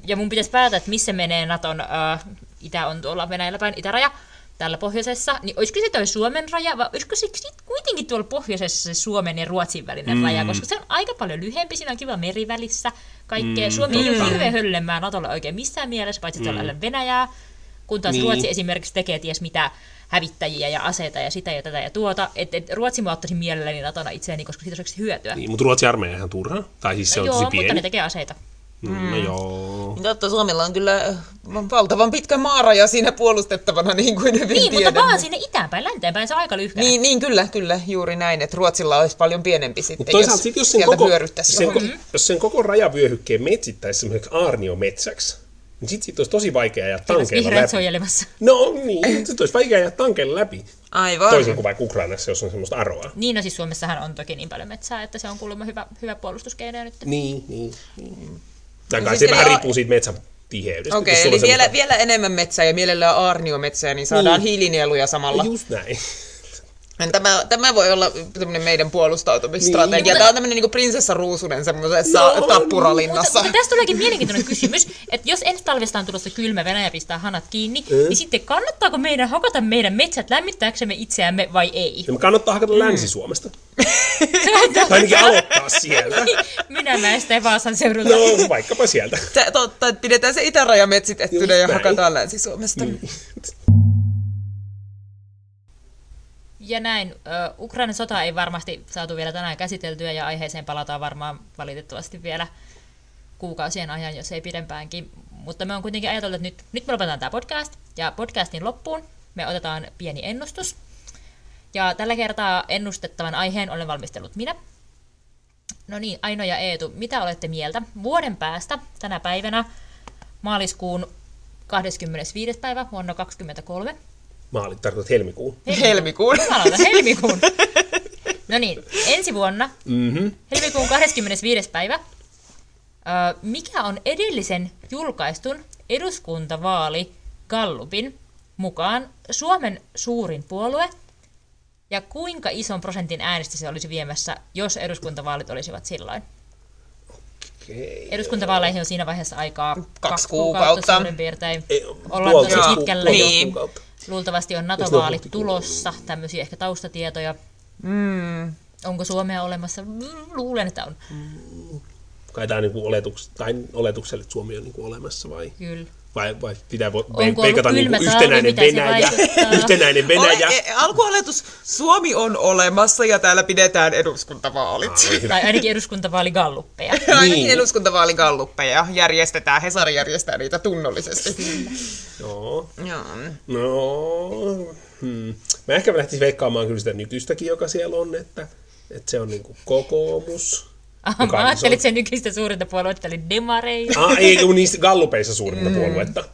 S2: ja mun pitäisi päätä, että missä menee Naton, äh, itä on tuolla Venäjällä päin, itäraja, täällä pohjoisessa, niin olisiko se toi Suomen raja, vai olisiko se kuitenkin tuolla pohjoisessa se Suomen ja Ruotsin välinen mm. raja, koska se on aika paljon lyhempi, siinä on kiva meri välissä, kaikkea. Mm. Suomi ei ole hirveän höllemää Natolle oikein missään mielessä, paitsi mm. tuolla Venäjää, kun taas
S1: Niin.
S2: Ruotsi esimerkiksi tekee ties mitä hävittäjiä ja aseita ja sitä ja tätä ja tuota. Et, et Ruotsi mä ottaisin mielelläni Natona itseäni, koska siitä olisi hyötyä.
S1: Niin, mutta Ruotsin armeija on ihan turha. Tai siis se on
S2: Joo,
S1: tosi
S2: mutta
S1: pieni.
S2: ne tekee aseita.
S1: Mm. No joo.
S3: Totta, Suomella on kyllä äh, valtavan pitkä maaraja siinä puolustettavana, niin kuin hyvin
S2: Niin,
S3: tiedämme.
S2: mutta vaan sinne itäänpäin, länteenpäin se on aika lyhkäinen.
S3: Niin, niin, kyllä, kyllä, juuri näin, että Ruotsilla olisi paljon pienempi sitten,
S1: Mutta toisaalta
S3: jos,
S1: sit, jos sen,
S3: sieltä
S1: koko, sen,
S3: johonkin.
S1: ko- jos sen koko rajavyöhykkeen metsittäisi semmoiseksi aarniometsäksi, niin sit siitä olisi tosi vaikea ajaa tankeilla läpi.
S2: suojelemassa.
S1: No niin, sit olisi vaikea ajaa tankeilla läpi.
S3: Aivan.
S1: Toisin kuin vaikka Ukrainassa, jos on semmoista aroa.
S2: Niin, no siis Suomessahan on toki niin paljon metsää, että se on kuulemma hyvä, hyvä puolustuskeino nyt.
S1: Niin, niin. niin. Tai kai
S3: siis
S1: se vähän riippuu siitä metsän tiheydestä.
S3: Okei, okay, eli
S1: on
S3: vielä,
S1: semmoista-
S3: vielä enemmän metsää ja mielellään aarniometsää, niin saadaan
S1: Niin.
S3: hiilinieluja samalla.
S1: Just näin.
S3: Tämä, tämä voi olla meidän puolustautumisstrategia.
S1: Niin.
S3: Tämä on tämmöinen niin Prinsessa Ruusunen semmoisessa
S1: No,
S2: Mutta,
S3: tappuralinnassa.
S2: mutta tästä tuleekin mielenkiintoinen kysymys, että jos ensi talvesta on tulossa kylmä Venäjä pistää hanat kiinni,
S1: Mm.
S2: niin sitten kannattaako meidän hakata meidän metsät lämmittääksemme itseämme vai ei?
S1: Ja kannattaa
S3: Mm.
S1: hakata Länsi-Suomesta. tai ainakin aloittaa sieltä.
S2: Minä mäestä ja Vaasan seudulta.
S1: No, vaikkapa sieltä.
S3: Se, totta, että pidetään se itäraja metsitettynä
S1: Just
S3: ja hakataan Länsi-Suomesta.
S1: Niin.
S2: Ja näin, Ukrainan sota ei varmasti saatu vielä tänään käsiteltyä ja aiheeseen palataan varmaan valitettavasti vielä kuukausien ajan, jos ei pidempäänkin. Mutta me on kuitenkin ajateltu, että nyt, nyt me lopetetaan tämä podcast ja podcastin loppuun me otetaan pieni ennustus. Ja tällä kertaa ennustettavan aiheen olen valmistellut minä. No niin, Aino ja Eetu, mitä olette mieltä? Vuoden päästä tänä päivänä maaliskuun 25. päivä vuonna 2023.
S1: Maalit tarkoitat helmikuun.
S3: Helmikuun.
S2: Jumalauta, helmikuun. No niin, ensi vuonna,
S1: Mm-hmm.
S2: helmikuun 25. päivä, mikä on edellisen julkaistun eduskuntavaali Gallupin mukaan Suomen suurin puolue ja kuinka ison prosentin äänestä se olisi viemässä, jos eduskuntavaalit olisivat silloin?
S1: Okay.
S2: Eduskuntavaaleihin on siinä vaiheessa aikaa kaksi,
S3: kuukautta.
S2: suurin piirtein.
S1: Ei,
S2: Ollaan tosi
S1: kuukautta,
S2: pitkällä
S1: kuukautta.
S2: Luultavasti on NATO-vaalit tulossa, tämmöisiä ehkä taustatietoja.
S3: Mm.
S2: Onko Suomea olemassa? Mm, Luulen, että on.
S1: Kai tämä on niin oletuks, tai oletukselle, että Suomi on niin kuin olemassa vai,
S2: Kyllä.
S1: vai, vai pitää veikata niin kuin
S2: talvi,
S1: yhtenäinen
S2: se
S1: Venäjä, yhtenäinen Venäjä.
S3: Ole, e, alkuoletus, Suomi on olemassa ja täällä pidetään eduskuntavaalit.
S1: Ah, hyvä.
S2: Tai ainakin eduskuntavaaligalluppeja.
S3: Ainakin
S1: Niin.
S3: eduskuntavaaligalluppeja järjestetään, Hesari järjestää niitä tunnollisesti.
S1: Joo.
S3: Joo.
S1: No, hmm. mä ehkä lähtisin veikkaamaan kyllä sitä nykyistäkin, joka siellä on, että, että se on niin kuin kokoomus.
S2: Aha, mä ajattelin, että se nykyistä suurinta puoluetta oli demareita.
S1: Ah, ei, kun niistä gallupeissa suurinta mm. puoluetta.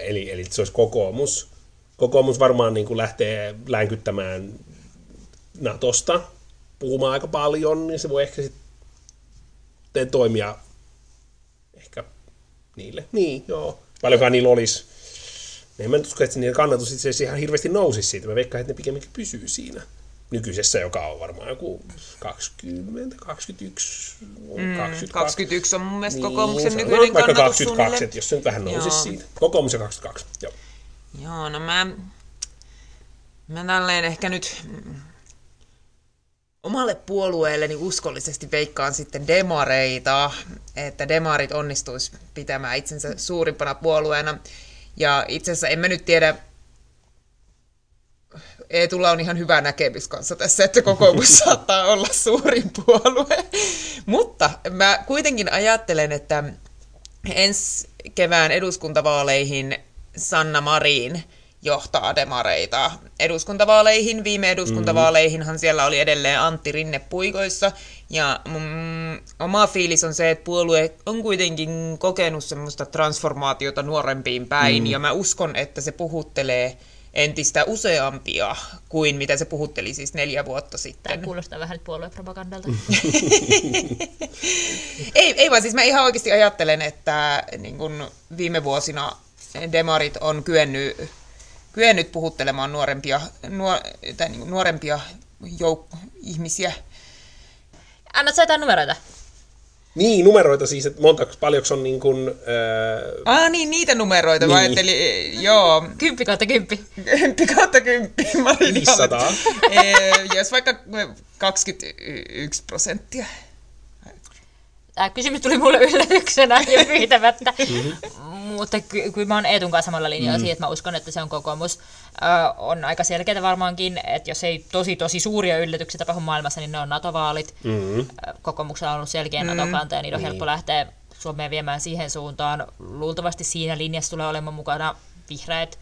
S1: Eli, eli se olisi kokoomus. Kokoomus varmaan niin kuin lähtee länkyttämään Natosta puhumaan aika paljon, niin se voi ehkä sitten toimia ehkä niille. Niin, joo. Paljonkaan niillä olisi. En mä usko, että niiden kannatus itse asiassa ihan hirveästi nousisi siitä. Mä veikkaan, että ne pikemminkin pysyy siinä nykyisessä, joka on varmaan joku 20, 21, mm, 22.
S3: 21 on mun mielestä
S1: Niin,
S3: kokoomuksen
S1: sanotaan
S3: nykyinen
S1: vaikka
S3: kannatus
S1: 22,
S3: suunnilleen.
S1: että jos se nyt vähän nousisi
S3: Joo.
S1: siitä. Kokoomus ja 22, joo.
S3: Joo, no mä, mä tälleen ehkä nyt omalle puolueelleni uskollisesti veikkaan sitten demareita, että demarit onnistuisi pitämään itsensä suurimpana puolueena. Ja itse asiassa en mä nyt tiedä, Eetulla on ihan hyvä näkemys kanssa tässä, että kokoomus saattaa olla suurin puolue. Mutta mä kuitenkin ajattelen, että ensi kevään eduskuntavaaleihin Sanna Marin johtaa demareita eduskuntavaaleihin. Viime eduskuntavaaleihinhan siellä oli edelleen Antti Rinne puikoissa. Ja mm, oma fiilis on se, että puolue on kuitenkin kokenut semmoista transformaatiota nuorempiin päin. Mm. Ja mä uskon, että se puhuttelee entistä useampia kuin mitä se puhutteli siis neljä vuotta
S2: Tämä
S3: sitten.
S2: kuulostaa vähän nyt puoluepropagandalta.
S3: Ei, ei vaan siis mä ihan oikeasti ajattelen, että niin kun viime vuosina demarit on kyennyt, kyennyt puhuttelemaan nuorempia, nuor, tai niin nuorempia jouk- ihmisiä.
S2: Annat sä jotain numeroita?
S1: Niin, numeroita siis, että monta, paljonko on niin kuin, äh,
S3: Ah niin, niitä numeroita. Niin. Mä ajattelin, eh, joo,
S2: Kymppi kautta kymppi.
S3: kymppi kautta kymppi. Marin
S1: 500.
S3: Eh, Jos vaikka 21 prosenttia.
S2: Tämä kysymys tuli mulle yllätyksenä ja pyytämättä. Mutta ky- kyllä mä oon Eetun kanssa samalla linjalla mm. siitä, että mä uskon, että se on kokoomus. Ö, on aika selkeää varmaankin, että jos ei tosi tosi suuria yllätyksiä tapahdu maailmassa, niin ne on NATO-vaalit.
S1: mm,
S2: Ö, Kokoomuksella on ollut selkeä NATO-kanta ja niiden on helppo lähteä Suomeen viemään siihen suuntaan. Luultavasti siinä linjassa tulee olemaan mukana vihreät.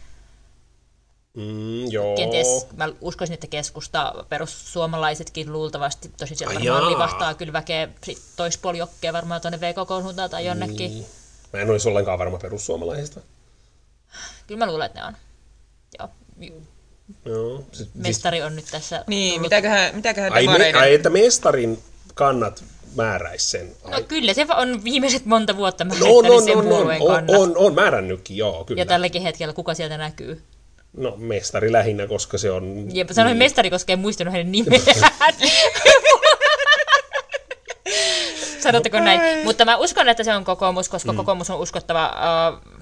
S1: Mm, joo.
S2: Kenties mä uskoisin, että keskusta, perussuomalaisetkin luultavasti, tosin siellä
S1: Ai
S2: varmaan livahtaa kyllä väkeä sit toispuolijokkea varmaan tuonne VKK suuntaan tai jonnekin.
S1: Niin. Mä en olisi ollenkaan varma perussuomalaisista.
S2: Kyllä mä luulen, että ne on. Joo.
S1: Joo. Siis,
S2: Mestari on nyt tässä
S3: Niin,
S2: tullut.
S3: mitäköhän, mitäköhän
S1: ai, me, ai, että mestarin kannat määräisi sen. Ai.
S2: No kyllä se on viimeiset monta vuotta mä
S1: No, no,
S2: no, sen
S1: no, no,
S2: puolueen
S1: on,
S2: kannat.
S1: on, on määrännytkin, joo, kyllä.
S2: Ja tälläkin hetkellä kuka sieltä näkyy.
S1: No, mestari lähinnä, koska se on...
S2: Jep, sanoin niin. mestari, koska en muistanut hänen nimeään. Sanotteko näin? Mutta mä uskon, että se on kokoomus, koska mm. kokoomus on uskottava uh,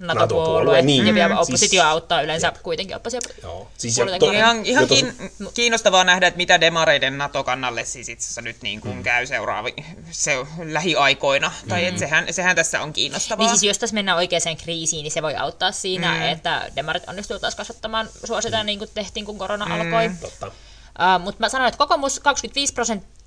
S2: NATO-puolue.
S1: Niin.
S2: Ja vielä
S1: Mm,
S2: oppositio
S1: siis-
S2: auttaa yleensä kuitenkin oppositio.
S1: Joo. Siis to-.
S3: Ihan, ihan
S1: tos-
S3: kiin, kiinnostavaa nähdä, että mitä demareiden NATO-kannalle siis itse asiassa nyt niin kuin mm. käy seuraavi, se, lähiaikoina. Mm. Tai että sehän, sehän tässä on kiinnostavaa.
S2: Niin siis jos tässä mennään oikeaan kriisiin, niin se voi auttaa siinä, mm. että demarit onnistuu taas kasvattamaan suositaan niin kuin tehtiin, kun korona mm. alkoi.
S1: Totta.
S2: Uh, mutta mä sanoin, että kokoomus 25 prosenttia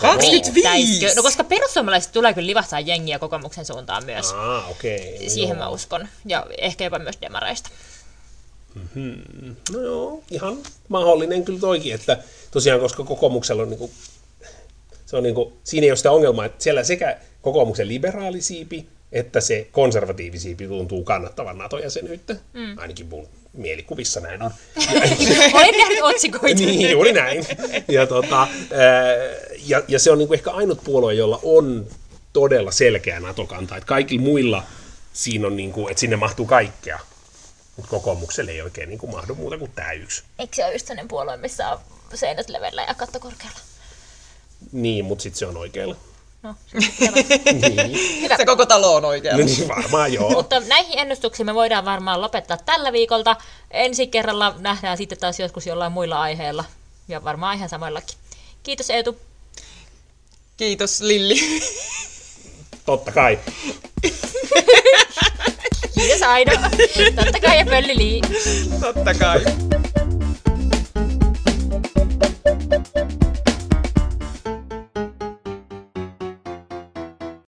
S3: 25?
S2: riittäisikö? No koska perussuomalaiset tulee kyllä livahtaa jengiä kokoomuksen suuntaan myös.
S1: Ah. Okay.
S2: Siihen mä uskon. Ja ehkä jopa myös demareista.
S1: No joo, ihan mahdollinen kyllä toikin, että tosiaan koska kokoomuksella on niinku, se on niinku, siinä ei ole sitä ongelmaa, että siellä sekä kokoomuksen liberaalisiipi että se konservatiivisiipi tuntuu kannattavan NATO-jäsenyyttä. Mm. Ainakin mun mielikuvissa näin on.
S2: Olen nähnyt otsikoita.
S1: niin, juuri näin. Ja, tota, ää, ja, ja se on niinku ehkä ainut puolue, jolla on todella selkeä NATO-kanta. Että kaikilla muilla siinä on, niinku, että sinne mahtuu kaikkea. Mutta kokoomukselle ei oikein niinku mahdu muuta kuin tämä yksi.
S2: Eikö se ole just sellainen puolue, missä on seinät leveillä ja katto korkealla?
S1: Niin, mutta sitten se on oikealla.
S2: No,
S1: niin.
S2: Hyvä.
S3: Se koko talo on oikealla.
S1: No niin, varmaan joo.
S2: Mutta näihin ennustuksiin me voidaan varmaan lopettaa tällä viikolta. Ensi kerralla nähdään sitten taas joskus jollain muilla aiheilla. Ja varmaan ihan samoillakin. Kiitos Eetu.
S3: Kiitos Lilli.
S1: Totta kai.
S2: Kiitos Aido. Totta kai ja Pölli Lii.
S3: Totta kai.